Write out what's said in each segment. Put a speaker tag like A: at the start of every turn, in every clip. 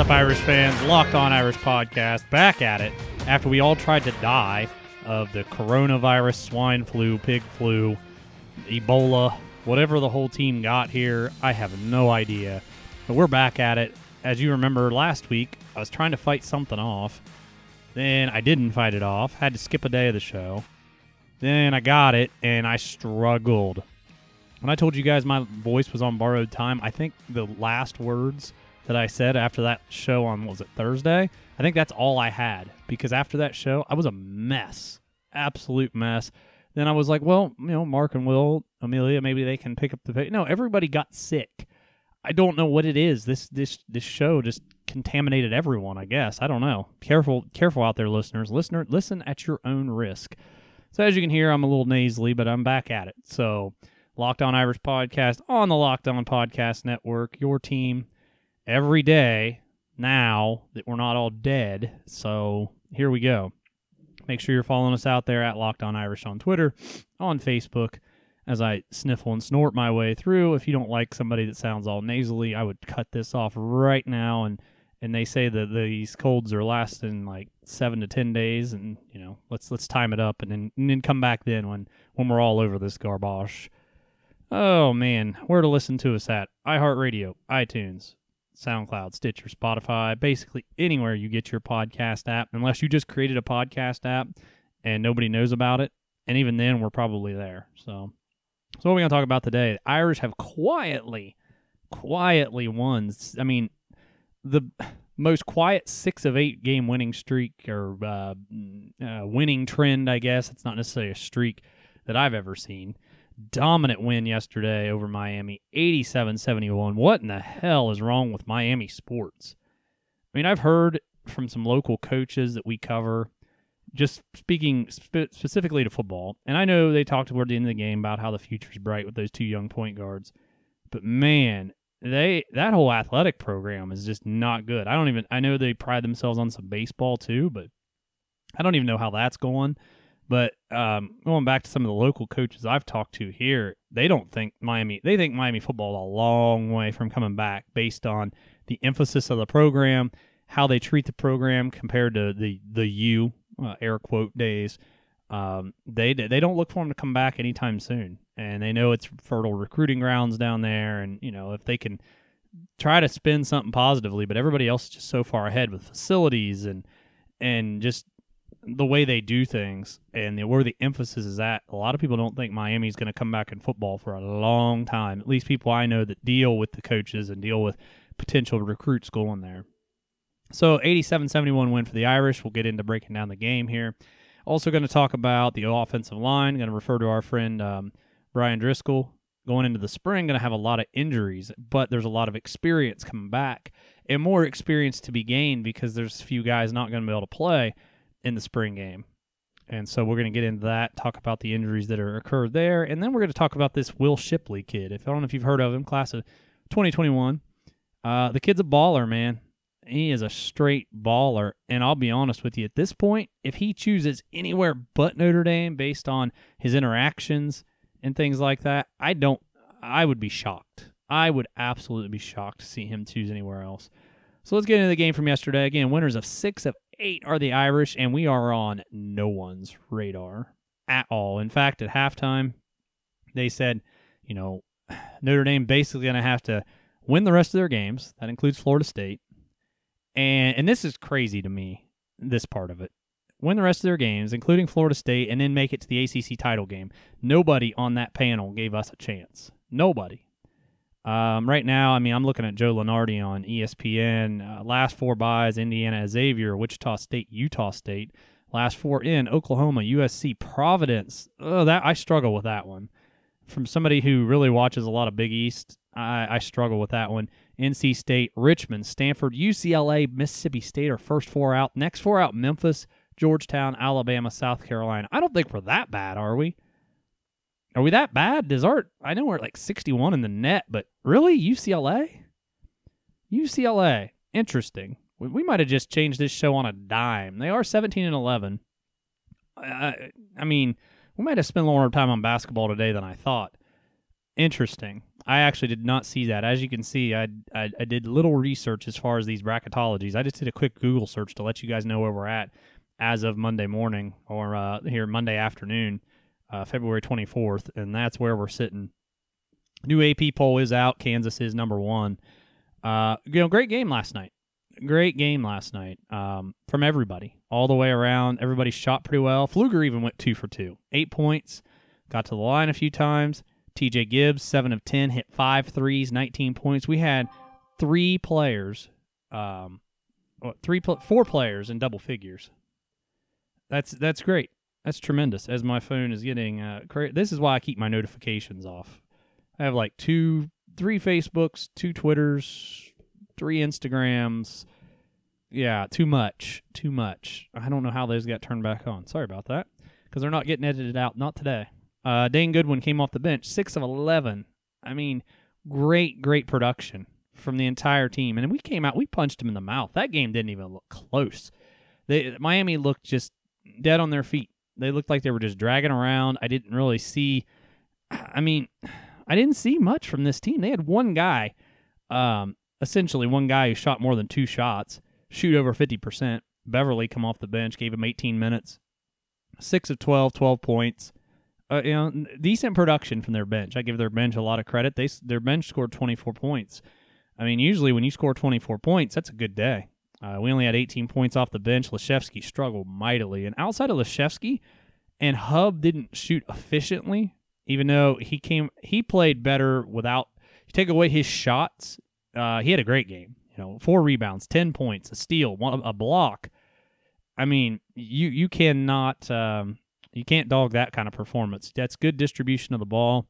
A: Up, Irish fans? Locked On Irish podcast, back at it after we all tried to die of the coronavirus, swine flu, pig flu, Ebola, whatever the whole team got here. I have no idea. But we're back at it. As you remember last week, I was trying to fight something off. Then I didn't fight it off, had to skip a day of the show. Then I got it, and I struggled. When I told you guys my voice was on borrowed time, I think the last words that I said after that show on was it Thursday? I think that's all I had because after that show I was a mess, absolute mess. Then I was like, well, you know, Mark and Will, Amelia, maybe they can pick up the. No, everybody got sick. I don't know what it is. This this this show just contaminated everyone. I guess I don't know. Careful, careful out there, listeners. Listener, listen at your own risk. So as you can hear, I'm a little nasally, but I'm back at it. So Locked On Irish podcast on the Locked On Podcast Network. Your team every day now that we're not all dead. So here we go. Make sure you're following us out there at Locked On Irish on Twitter, on Facebook, as I sniffle and snort my way through. If you don't like somebody that sounds all nasally, I would cut this off right now. And and they say that these colds are lasting like seven to ten days, and you know let's let's time it up and then and then come back then when when we're all over this garbage. Oh man, where to listen to us at? iHeartRadio, iTunes, SoundCloud, Stitcher, Spotify, basically anywhere you get your podcast app, unless you just created a podcast app and nobody knows about it. And even then, we're probably there. So, so what are we going to talk about today? The Irish have quietly, quietly won. I mean, the most quiet six of eight game winning streak or uh, uh, winning trend, I guess. It's not necessarily a streak that I've ever seen dominant win yesterday over Miami, 87 71. What in the hell is wrong with Miami sports? I mean, I've heard from some local coaches that we cover, just speaking spe- specifically to football, and I know they talked toward the end of the game about how the future's bright with those two young point guards, but man, they that whole athletic program is just not good. I don't even I know they pride themselves on some baseball too, but I don't even know how that's going. But um, going back to some of the local coaches I've talked to here, they don't think Miami. They think Miami football a long way from coming back, based on the emphasis of the program, how they treat the program compared to the the U uh, air quote days. Um, they they don't look for them to come back anytime soon, and they know it's fertile recruiting grounds down there. And you know if they can try to spin something positively, but everybody else is just so far ahead with facilities and and just the way they do things and the, where the emphasis is at, a lot of people don't think Miami's going to come back in football for a long time. At least people I know that deal with the coaches and deal with potential recruits going there. So 87 71 win for the Irish. We'll get into breaking down the game here. Also, going to talk about the offensive line. Going to refer to our friend um, Brian Driscoll. Going into the spring, going to have a lot of injuries, but there's a lot of experience coming back and more experience to be gained because there's a few guys not going to be able to play in the spring game. And so we're going to get into that, talk about the injuries that are occurred there, and then we're going to talk about this Will Shipley kid. If I don't know if you've heard of him, class of 2021. Uh, the kid's a baller, man. He is a straight baller, and I'll be honest with you. At this point, if he chooses anywhere but Notre Dame based on his interactions and things like that, I don't. I would be shocked. I would absolutely be shocked to see him choose anywhere else. So let's get into the game from yesterday. Again, winners of six of eight are the Irish, and we are on no one's radar at all. In fact, at halftime, they said, you know, Notre Dame basically going to have to win the rest of their games. That includes Florida State. And and this is crazy to me, this part of it. Win the rest of their games, including Florida State, and then make it to the ACC title game. Nobody on that panel gave us a chance. Nobody. Um, right now, I mean, I'm looking at Joe Lunardi on ESPN. Uh, last four buys: Indiana, Xavier, Wichita State, Utah State. Last four in Oklahoma, USC, Providence. Oh, that I struggle with that one. From somebody who really watches a lot of Big East, I, I struggle with that one. NC State, Richmond, Stanford, UCLA, Mississippi State are first four out. Next four out: Memphis, Georgetown, Alabama, South Carolina. I don't think we're that bad, are we? Are we that bad? Does our I know we're like 61 in the net, but really UCLA? UCLA. Interesting. We, we might have just changed this show on a dime. They are 17 and 11. I, I mean, we might have spent a little more time on basketball today than I thought. Interesting. I actually did not see that. As you can see, I, I, I did little research as far as these bracketologies. I just did a quick Google search to let you guys know where we're at as of Monday morning or uh, here Monday afternoon, uh, February 24th, and that's where we're sitting. New AP poll is out. Kansas is number one. Uh, you know, great game last night. Great game last night um, from everybody, all the way around. Everybody shot pretty well. Fluger even went two for two, eight points, got to the line a few times. TJ Gibbs, seven of ten, hit five threes, 19 points. We had three players, um, three, four players in double figures. That's that's great. That's tremendous. As my phone is getting, uh, cra- this is why I keep my notifications off. I have like two, three Facebooks, two Twitters, three Instagrams. Yeah, too much, too much. I don't know how those got turned back on. Sorry about that, because they're not getting edited out. Not today. Uh, Dane Goodwin came off the bench, six of eleven. I mean, great, great production from the entire team. And we came out, we punched him in the mouth. That game didn't even look close. They Miami looked just dead on their feet. They looked like they were just dragging around. I didn't really see. I mean, I didn't see much from this team. They had one guy, um, essentially one guy who shot more than two shots, shoot over fifty percent. Beverly come off the bench, gave him 18 minutes, six of 12, 12 points uh, you know, decent production from their bench. I give their bench a lot of credit. They their bench scored 24 points. I mean, usually when you score 24 points, that's a good day. Uh, we only had 18 points off the bench. Laszewski struggled mightily, and outside of Laszewski, and Hubb didn't shoot efficiently. Even though he came, he played better without. You take away his shots, uh, he had a great game. You know, four rebounds, 10 points, a steal, one a block. I mean, you you cannot. Um, you can't dog that kind of performance. That's good distribution of the ball.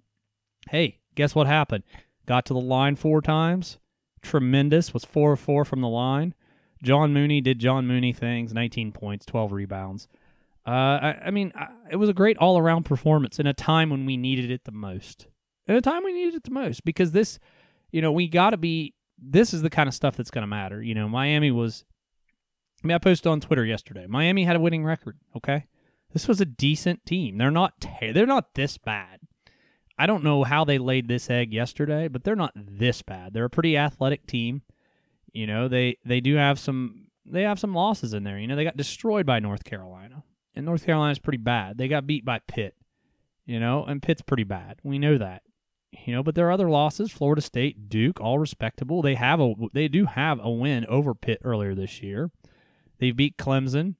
A: Hey, guess what happened? Got to the line four times. Tremendous. Was 4 of 4 from the line. John Mooney did John Mooney things 19 points, 12 rebounds. Uh, I, I, mean, I, it was a great all around performance in a time when we needed it the most. In a time we needed it the most because this, you know, we got to be, this is the kind of stuff that's going to matter. You know, Miami was, I mean, I posted on Twitter yesterday. Miami had a winning record, okay? This was a decent team. They're not they're not this bad. I don't know how they laid this egg yesterday, but they're not this bad. They're a pretty athletic team. You know, they they do have some they have some losses in there. You know, they got destroyed by North Carolina. And North Carolina's pretty bad. They got beat by Pitt. You know, and Pitt's pretty bad. We know that. You know, but there are other losses. Florida State, Duke, all respectable. They have a they do have a win over Pitt earlier this year. They beat Clemson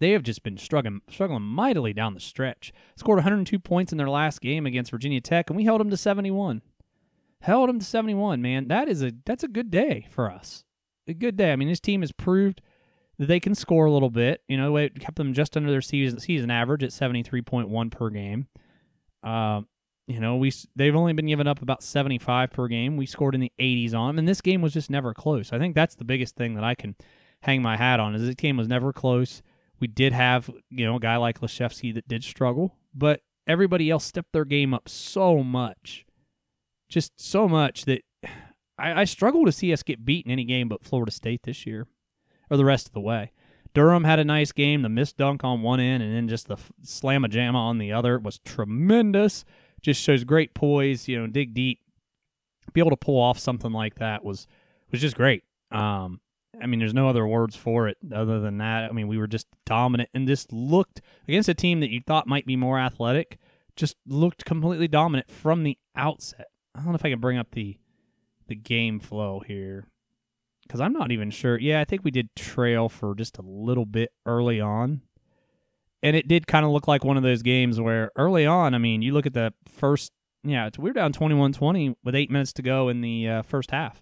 A: they have just been struggling struggling mightily down the stretch. Scored 102 points in their last game against Virginia Tech, and we held them to 71. Held them to 71, man. That is a that's a good day for us. A good day. I mean, this team has proved that they can score a little bit. You know, it kept them just under their season season average at 73.1 per game. Uh, you know, we they've only been given up about 75 per game. We scored in the 80s on them, and this game was just never close. I think that's the biggest thing that I can hang my hat on is this game was never close. We did have, you know, a guy like Laszewski that did struggle, but everybody else stepped their game up so much. Just so much that I, I struggle to see us get beat in any game but Florida State this year or the rest of the way. Durham had a nice game. The missed dunk on one end and then just the slam a jamma on the other was tremendous. Just shows great poise, you know, dig deep. Be able to pull off something like that was was just great. Um, I mean, there's no other words for it other than that. I mean, we were just dominant and just looked against a team that you thought might be more athletic, just looked completely dominant from the outset. I don't know if I can bring up the the game flow here because I'm not even sure. Yeah, I think we did trail for just a little bit early on. And it did kind of look like one of those games where early on, I mean, you look at the first, yeah, we were down 21 20 with eight minutes to go in the uh, first half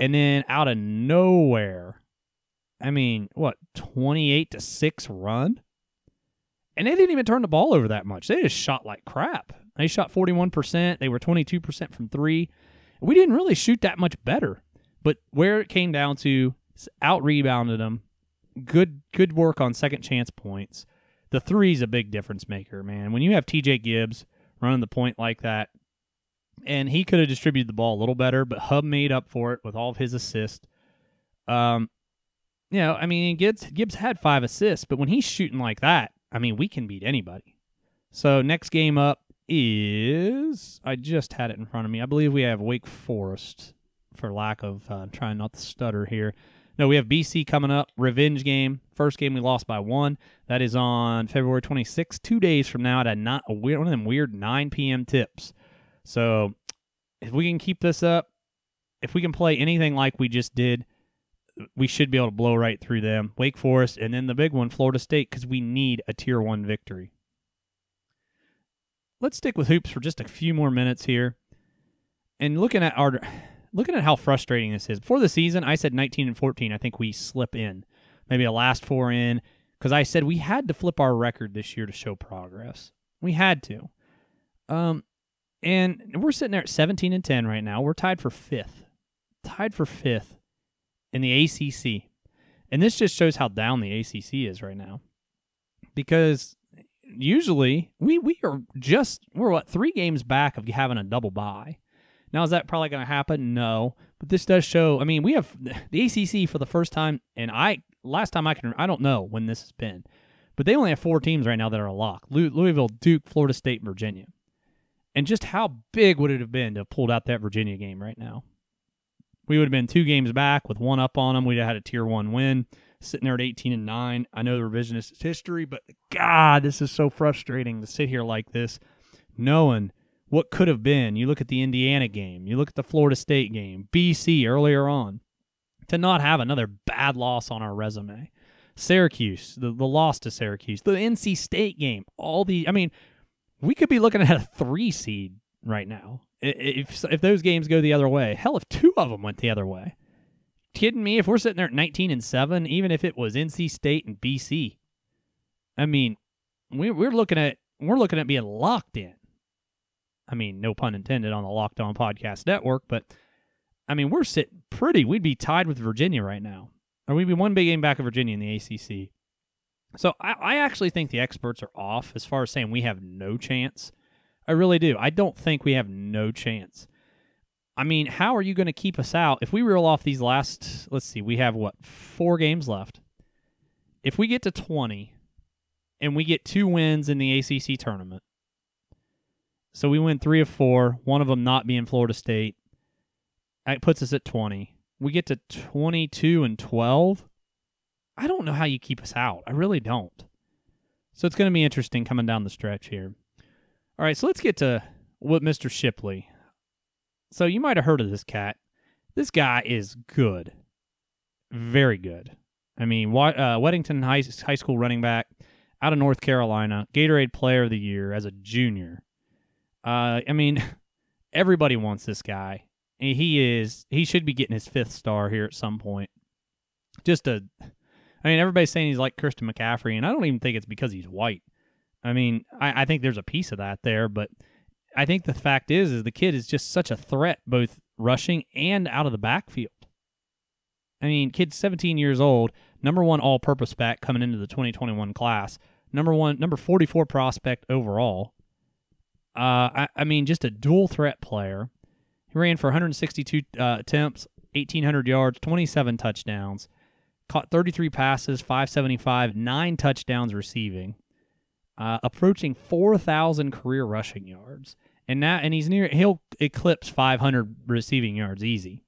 A: and then out of nowhere, I mean, what, 28 to 6 run? And they didn't even turn the ball over that much. They just shot like crap. They shot 41%. They were 22% from three. We didn't really shoot that much better. But where it came down to, out rebounded them. Good, good work on second chance points. The three's a big difference maker, man. When you have TJ Gibbs running the point like that, and he could have distributed the ball a little better, but Hubb made up for it with all of his assists. Um, you know, I mean, Gibbs Gibbs had five assists, but when he's shooting like that, I mean, we can beat anybody. So next game up is I just had it in front of me. I believe we have Wake Forest for lack of uh, trying not to stutter here. No, we have BC coming up, revenge game. First game we lost by one. That is on February 26th, two days from now at a not a weird one of them weird 9 p.m. tips. So if we can keep this up, if we can play anything like we just did, we should be able to blow right through them. Wake Forest, and then the big one, Florida State, because we need a tier one victory. Let's stick with hoops for just a few more minutes here. And looking at our looking at how frustrating this is. Before the season, I said 19 and 14. I think we slip in, maybe a last four in, because I said we had to flip our record this year to show progress. We had to. Um, and we're sitting there at 17 and 10 right now. We're tied for fifth, tied for fifth in the ACC. And this just shows how down the ACC is right now. Because usually we we are just we're what three games back of having a double bye. Now, is that probably going to happen? No. But this does show. I mean, we have the ACC for the first time, and I last time I can I don't know when this has been, but they only have four teams right now that are a lock: Louisville, Duke, Florida State, Virginia. And just how big would it have been to have pulled out that Virginia game right now? We would have been two games back with one up on them. We'd have had a tier one win, sitting there at 18 and nine. I know the revisionist history, but God, this is so frustrating to sit here like this, knowing what could have been. You look at the Indiana game, you look at the Florida State game, BC earlier on, to not have another bad loss on our resume. Syracuse, the, the loss to Syracuse, the NC State game, all the, I mean, we could be looking at a three seed right now if if those games go the other way. Hell, if two of them went the other way. Kidding me? If we're sitting there at 19 and 7, even if it was NC State and BC, I mean, we, we're looking at we're looking at being locked in. I mean, no pun intended on the Locked On Podcast Network, but I mean, we're sitting pretty. We'd be tied with Virginia right now, or we'd be one big game back of Virginia in the ACC. So I, I actually think the experts are off as far as saying we have no chance. I really do. I don't think we have no chance. I mean, how are you going to keep us out if we reel off these last? Let's see, we have what four games left. If we get to twenty, and we get two wins in the ACC tournament, so we win three of four, one of them not being Florida State. That puts us at 20. We get to 22 and 12. I don't know how you keep us out. I really don't. So it's going to be interesting coming down the stretch here. All right, so let's get to what Mr. Shipley. So you might have heard of this cat. This guy is good. Very good. I mean, uh, Weddington High, High School running back out of North Carolina, Gatorade Player of the Year as a junior. Uh, I mean, everybody wants this guy. He is. He should be getting his fifth star here at some point. Just a. I mean, everybody's saying he's like Christian McCaffrey, and I don't even think it's because he's white. I mean, I, I think there's a piece of that there, but I think the fact is, is the kid is just such a threat, both rushing and out of the backfield. I mean, kid's 17 years old, number one all-purpose back coming into the 2021 class, number one, number 44 prospect overall. Uh, I, I, mean, just a dual threat player. He ran for 162 uh, attempts, 1,800 yards, 27 touchdowns, caught 33 passes, 575, nine touchdowns receiving, uh, approaching 4,000 career rushing yards, and now and he's near. He'll eclipse 500 receiving yards easy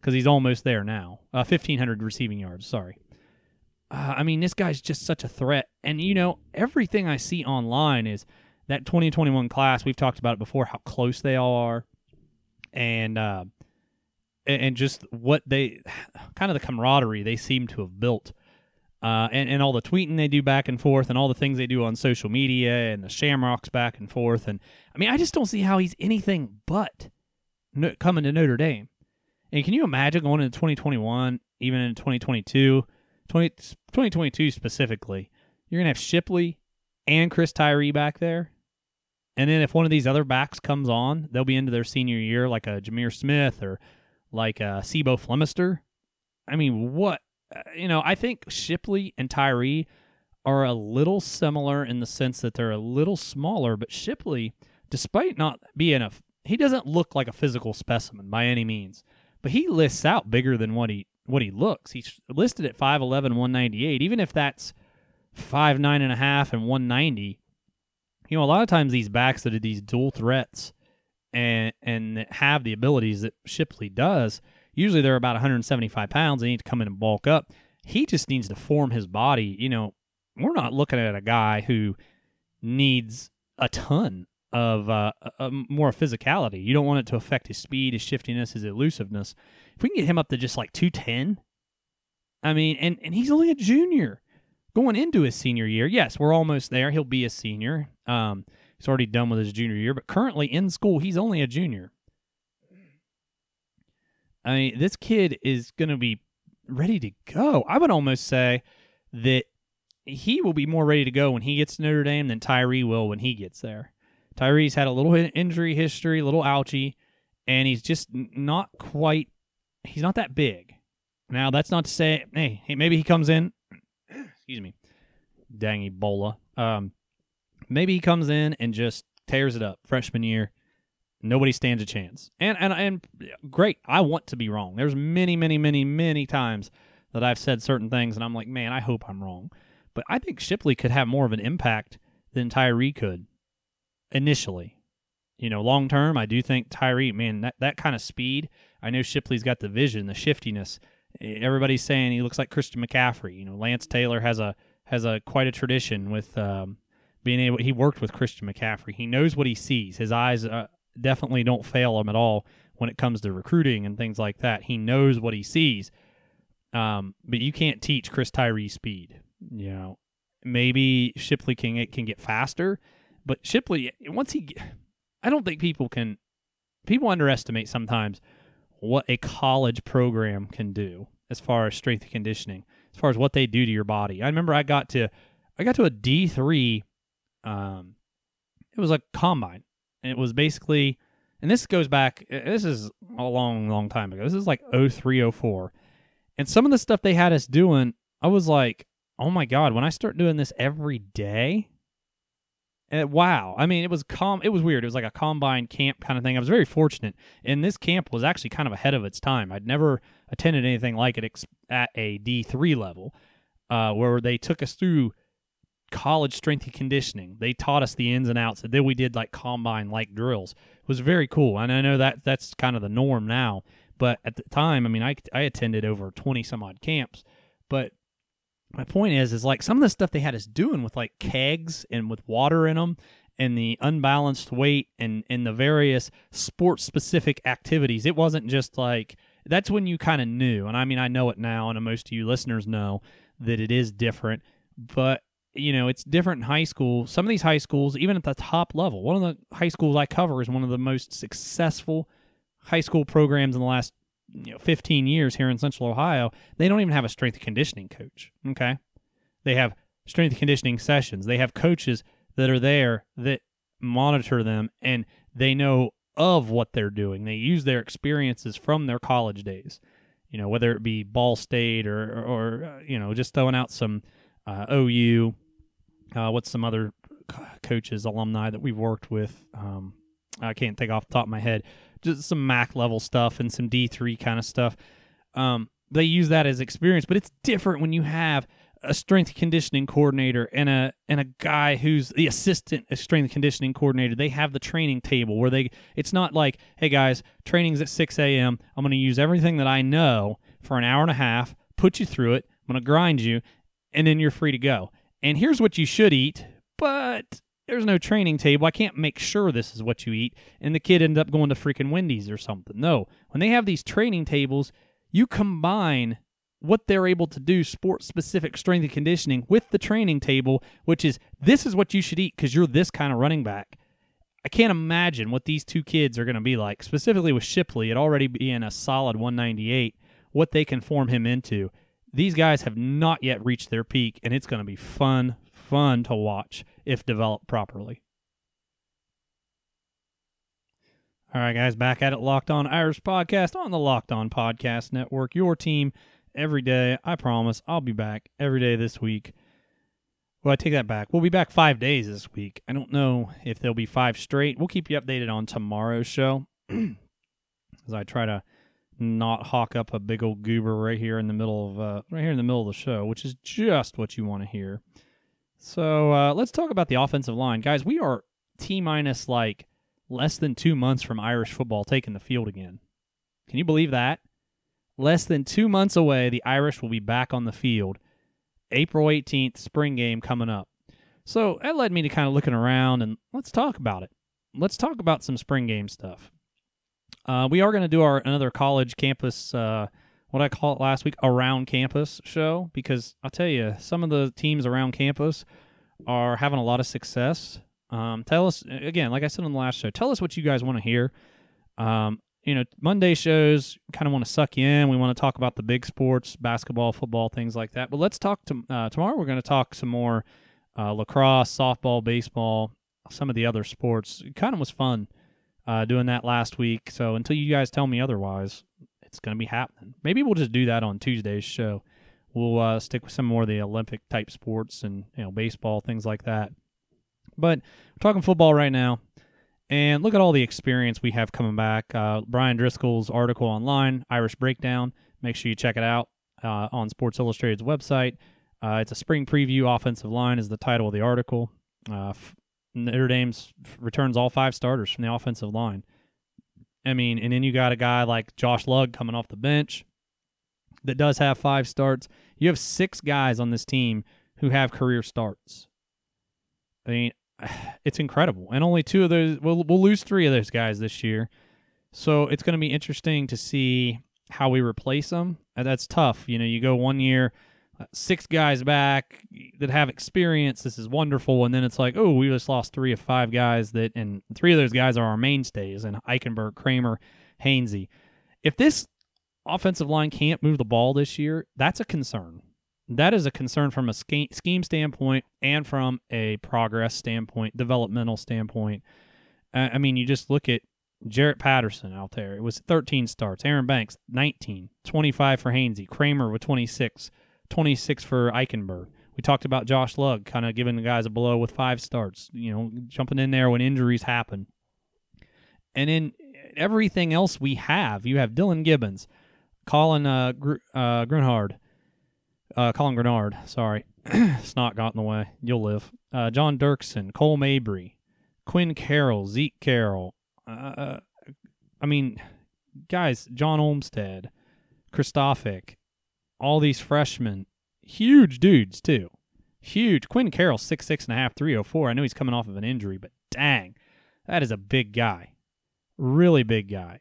A: because he's almost there now. Uh, 1,500 receiving yards. Sorry. Uh, I mean, this guy's just such a threat, and you know everything I see online is that 2021 class, we've talked about it before, how close they all are, and uh, and just what they kind of the camaraderie they seem to have built, uh, and and all the tweeting they do back and forth, and all the things they do on social media, and the Shamrocks back and forth, and I mean, I just don't see how he's anything but no, coming to Notre Dame. And can you imagine going into 2021, even in 2022, 20, 2022 specifically, you're gonna have Shipley and Chris Tyree back there and then if one of these other backs comes on, they'll be into their senior year, like a Jahmir Smith or like a C'Bo Flemister. I mean, what? Uh, you know, I think Shipley and Tyree are a little similar in the sense that they're a little smaller, but Shipley, despite not being a, he doesn't look like a physical specimen by any means, but he lists out bigger than what he what he looks. He's listed at 5'11", 198. Even if that's five nine and a half and 190, you know, a lot of times these backs that are these dual threats and and have the abilities that Shipley does, usually they're about 175 pounds. They need to come in and bulk up. He just needs to form his body. You know, we're not looking at a guy who needs a ton of uh, a, more physicality. You don't want it to affect his speed, his shiftiness, his elusiveness. If we can get him up to just like 210, I mean, and, and he's only a junior going into his senior year. Yes, we're almost there. He'll be a senior. Um, he's already done with his junior year, but currently in school, he's only a junior. I mean, this kid is going to be ready to go. I would almost say that he will be more ready to go when he gets to Notre Dame than Tyree will when he gets there. Tyree's had a little injury history, a little ouchy, and he's just not quite. He's not that big. Now that's not to say, hey, hey maybe he comes in. excuse me, dang Ebola. Um, maybe he comes in and just tears it up freshman year. Nobody stands a chance. And and and great. I want to be wrong. There's many, many, many, many times that I've said certain things, and I'm like, man, I hope I'm wrong. But I think Shipley could have more of an impact than Tyree could initially. You know, long term, I do think Tyree, man, that, that kind of speed. I know Shipley's got the vision, the shiftiness. Everybody's saying he looks like Christian McCaffrey. You know, Lance Taylor has a has a quite a tradition with um, being able. He worked with Christian McCaffrey. He knows what he sees. His eyes uh, definitely don't fail him at all when it comes to recruiting and things like that. He knows what he sees. Um, but you can't teach Chris Tyree speed. You know, maybe Shipley can can get faster, but Shipley once he, I don't think people can, people underestimate sometimes what a college program can do as far as strength and conditioning, as far as what they do to your body. I remember I got to, I got to a D three, um, it was a combine, and it was basically, and this goes back, this is a long, long time ago. This is like 03, 04. and some of the stuff they had us doing, I was like, oh my god, when I start doing this every day, and wow. I mean, it was com. It was weird. It was like a combine camp kind of thing. I was very fortunate, and this camp was actually kind of ahead of its time. I'd never attended anything like it at a D three level, uh, where they took us through college strength and conditioning. They taught us the ins and outs, and then we did like combine like drills. It was very cool, and I know that that's kind of the norm now. But at the time, I mean, I I attended over twenty some odd camps, but my point is is like some of the stuff they had us doing with like kegs and with water in them and the unbalanced weight and and the various sports specific activities it wasn't just like that's when you kind of knew and i mean i know it now and most of you listeners know that it is different but you know it's different in high school. Some of these high schools even at the top level one of the high schools i cover is one of the most successful high school programs in the last you know 15 years here in Central Ohio, they don't even have a strength conditioning coach. Okay, they have strength conditioning sessions. They have coaches that are there that monitor them and they know of what they're doing. They use their experiences from their college days. You know, whether it be Ball State or or, uh, you know just throwing out some uh, OU. Uh, what's some other coaches alumni that we've worked with? Um, I can't think off the top of my head just some Mac level stuff and some D3 kind of stuff. Um, they use that as experience, but it's different when you have a strength conditioning coordinator and a and a guy who's the assistant strength conditioning coordinator. They have the training table where they it's not like, hey guys, training's at six AM. I'm gonna use everything that I know for an hour and a half, put you through it, I'm gonna grind you, and then you're free to go. And here's what you should eat, but there's no training table. I can't make sure this is what you eat. And the kid ended up going to freaking Wendy's or something. No. When they have these training tables, you combine what they're able to do sports specific strength and conditioning with the training table, which is this is what you should eat because you're this kind of running back. I can't imagine what these two kids are going to be like, specifically with Shipley, it already being a solid 198, what they can form him into. These guys have not yet reached their peak, and it's going to be fun, fun to watch if developed properly. All right, guys, back at it. Locked On Irish Podcast on the Locked On Podcast Network. Your team every day. I promise I'll be back every day this week. Well, I take that back. We'll be back five days this week. I don't know if there'll be five straight. We'll keep you updated on tomorrow's show as I try to not hawk up a big old goober right here in the middle of uh, right here in the middle of the show, which is just what you want to hear. So uh, let's talk about the offensive line, guys. We are t minus like less than two months from Irish football taking the field again. Can you believe that? Less than two months away, the Irish will be back on the field. April 18th, spring game coming up. So that led me to kind of looking around and let's talk about it. Let's talk about some spring game stuff. Uh, we are going to do our another college campus, uh, what I call it last week, around campus show because I'll tell you, some of the teams around campus are having a lot of success. Um, tell us again, like I said on the last show, tell us what you guys want to hear. Um, you know, Monday shows kind of want to suck you in. We want to talk about the big sports, basketball, football, things like that. But let's talk to uh, tomorrow. We're going to talk some more uh, lacrosse, softball, baseball, some of the other sports. It kind of was fun uh, doing that last week. So until you guys tell me otherwise, it's going to be happening. Maybe we'll just do that on Tuesday's show. We'll uh, stick with some more of the Olympic type sports and you know baseball things like that. But we're talking football right now. And look at all the experience we have coming back. Uh, Brian Driscoll's article online, Irish Breakdown. Make sure you check it out uh, on Sports Illustrated's website. Uh, it's a spring preview. Offensive line is the title of the article. Uh, Notre Dame's returns all five starters from the offensive line. I mean, and then you got a guy like Josh Lugg coming off the bench that does have five starts. You have six guys on this team who have career starts. I mean, it's incredible. And only two of those, we'll, we'll lose three of those guys this year. So it's going to be interesting to see how we replace them. And That's tough. You know, you go one year, six guys back that have experience. This is wonderful. And then it's like, oh, we just lost three of five guys that, and three of those guys are our mainstays and Eichenberg, Kraemer, Hainsey. If this offensive line can't move the ball this year, that's a concern that is a concern from a scheme standpoint and from a progress standpoint, developmental standpoint. I mean, you just look at Jarrett Patterson out there. It was 13 starts. Aaron Banks, 19. 25 for Hainsey. Kraemer with 26. 26 for Eichenberg. We talked about Josh Lugg kind of giving the guys a blow with five starts, you know, jumping in there when injuries happen. And in everything else we have, you have Dillan Gibbons, Colin uh, Gr- uh, Grunhard, uh, Colin Grenard, sorry. Snot got in the way. You'll live. Uh, John Dirksen, Cole Mabry, Quinn Carroll, Zeke Correll. Uh, uh I mean, guys, John Olmstead, Kristofic, all these freshmen, huge dudes too. Huge. Quinn Carroll, six six and a half, three oh four. I know he's coming off of an injury, but dang, that is a big guy, really big guy.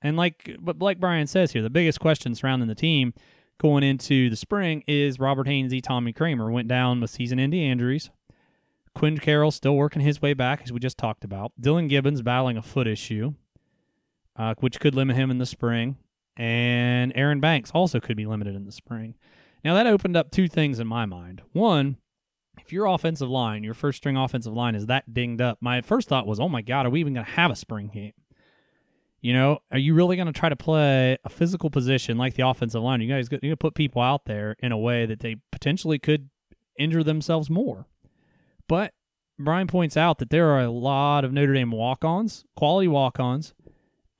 A: And like, but like Brian says here, the biggest question surrounding the team going into the spring is Robert Hainsey, Tommy Kraemer went down with season-ending injuries. Quinn Carroll still working his way back, as we just talked about. Dillan Gibbons battling a foot issue, uh, which could limit him in the spring. And Aaron Banks also could be limited in the spring. Now, that opened up two things in my mind. One, if your offensive line, your first string offensive line, is that dinged up, my first thought was, oh my God, are we even going to have a spring game? You know, are you really going to try to play a physical position like the offensive line? You guys going to put people out there in a way that they potentially could injure themselves more. But Brian points out that there are a lot of Notre Dame walk-ons, quality walk-ons.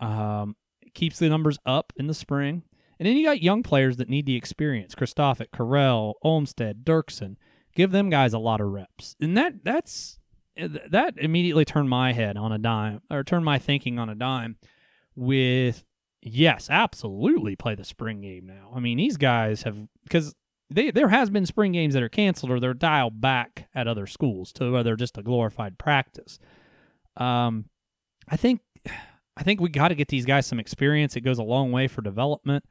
A: Um, keeps the numbers up in the spring. And then you got young players that need the experience. Kristofic, Correll, Olmstead, Dirksen. Give them guys a lot of reps. And that that's that immediately turned my head on a dime or turned my thinking on a dime with yes, absolutely play the spring game now. I mean, these guys have because they there has been spring games that are canceled or they're dialed back at other schools to where they're just a glorified practice. Um, I think I think we got to get these guys some experience. It goes a long way for development.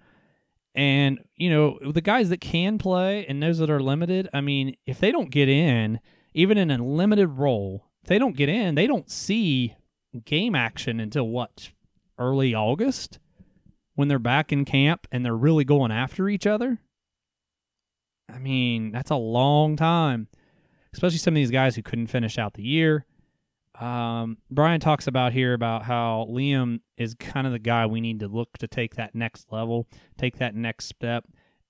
A: And you know the guys that can play and those that are limited. I mean, if they don't get in, even in a limited role, if they don't get in, they don't see game action until what early August when they're back in camp and they're really going after each other. I mean, that's a long time, especially some of these guys who couldn't finish out the year. Um, Brian talks about here about how Liam is kind of the guy we need to look to take that next level, take that next step.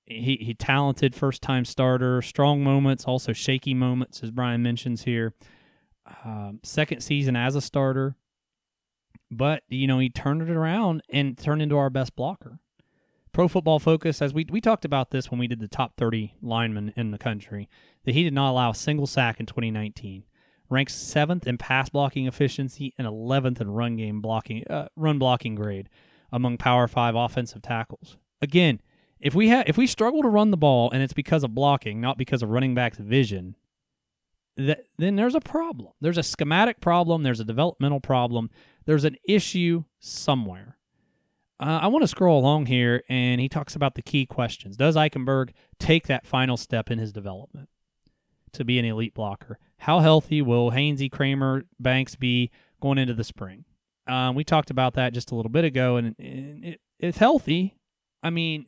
A: He he talented first time starter, strong moments, also shaky moments, as Brian mentions here. Um, second season as a starter, but, you know, he turned it around and turned into our best blocker. Pro Football Focus, as we we talked about this when we did the top 30 linemen in the country, that he did not allow a single sack in 2019. Ranks seventh in pass blocking efficiency and 11th in run game blocking, uh, run blocking grade among Power Five offensive tackles. Again, if we have if we struggle to run the ball and it's because of blocking, not because of running back's vision, that then there's a problem. There's a schematic problem. There's a developmental problem. There's an issue somewhere. Uh, I want to scroll along here, and he talks about the key questions. Does Eichenberg take that final step in his development to be an elite blocker? How healthy will Hainsey, Kraemer, Banks be going into the spring? Um, we talked about that just a little bit ago, and, and it, it's healthy. I mean,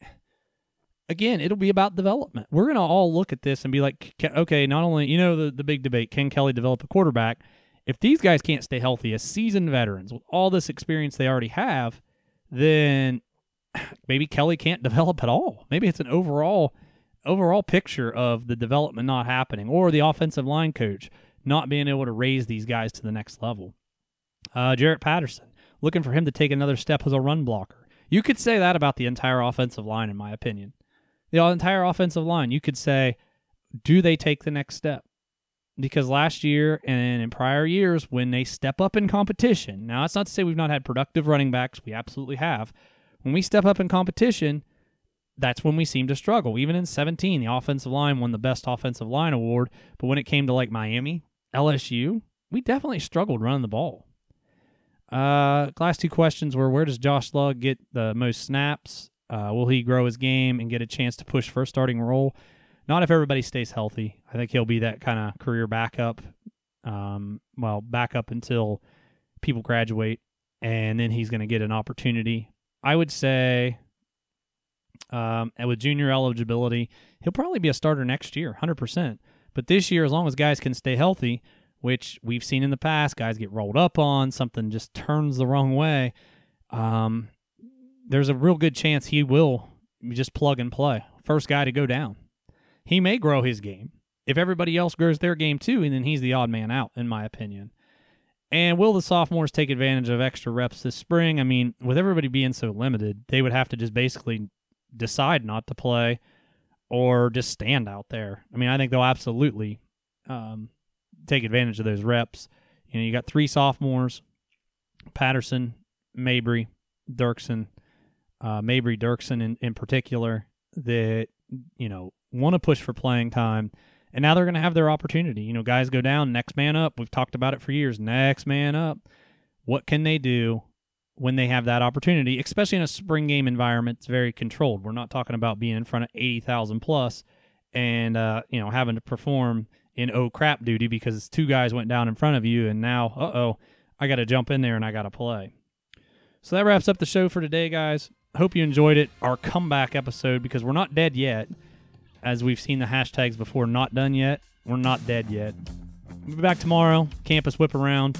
A: again, it'll be about development. We're going to all look at this and be like, okay, not only, you know, the, the big debate can Kelly develop a quarterback? If these guys can't stay healthy as seasoned veterans with all this experience they already have, then maybe Kelly can't develop at all. Maybe it's an overall overall picture of the development not happening or the offensive line coach not being able to raise these guys to the next level. Uh, Jarrett Patterson, looking for him to take another step as a run blocker. You could say that about the entire offensive line, in my opinion. The entire offensive line, you could say, do they take the next step? Because last year and in prior years, when they step up in competition, now that's not to say we've not had productive running backs, we absolutely have. When we step up in competition, that's when we seem to struggle. Even in 17, the offensive line won the best offensive line award, but when it came to like Miami, LSU, we definitely struggled running the ball. Uh, last two questions were where does Josh Lugg get the most snaps? Uh, will he grow his game and get a chance to push for a starting role? Not if everybody stays healthy. I think he'll be that kind of career backup. Um, well, backup until people graduate, and then he's going to get an opportunity. I would say, um, and with junior eligibility, he'll probably be a starter next year, 100%. But this year, as long as guys can stay healthy, which we've seen in the past, guys get rolled up on, something just turns the wrong way. Um, there's a real good chance he will just plug and play. First guy to go down. He may grow his game. If everybody else grows their game too, and then he's the odd man out, in my opinion. And will the sophomores take advantage of extra reps this spring? I mean, with everybody being so limited, they would have to just basically decide not to play or just stand out there. I mean, I think they'll absolutely um, take advantage of those reps. You know, you got three sophomores Patterson, Mabry, Dirksen, uh, Mabry Dirksen in, in particular that you know want to push for playing time, and now they're going to have their opportunity. You know, guys go down, next man up. We've talked about it for years. Next man up. What can they do when they have that opportunity, especially in a spring game environment? It's very controlled. We're not talking about being in front of eighty thousand plus and uh, you know having to perform in oh crap duty because two guys went down in front of you, and now uh oh, I got to jump in there and I got to play. So that wraps up the show for today, guys hope you enjoyed it. Our comeback episode because we're not dead yet. As we've seen the hashtags before, not done yet. We're not dead yet. We'll be back tomorrow. Campus whip around.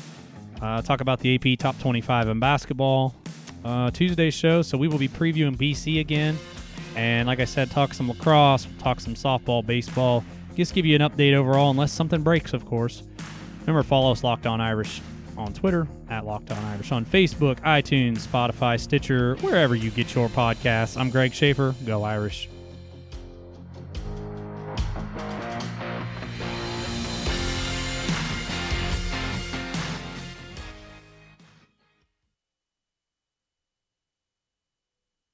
A: Uh, talk about the AP top 25 in basketball. Uh, Tuesday's show. So we will be previewing BC again. And like I said, talk some lacrosse, talk some softball, baseball. Just give you an update overall, unless something breaks, of course. Remember, follow us Locked On Irish on Twitter, at Locked On Irish on Facebook, iTunes, Spotify, Stitcher, wherever you get your podcasts. I'm Greg Schaefer. Go Irish.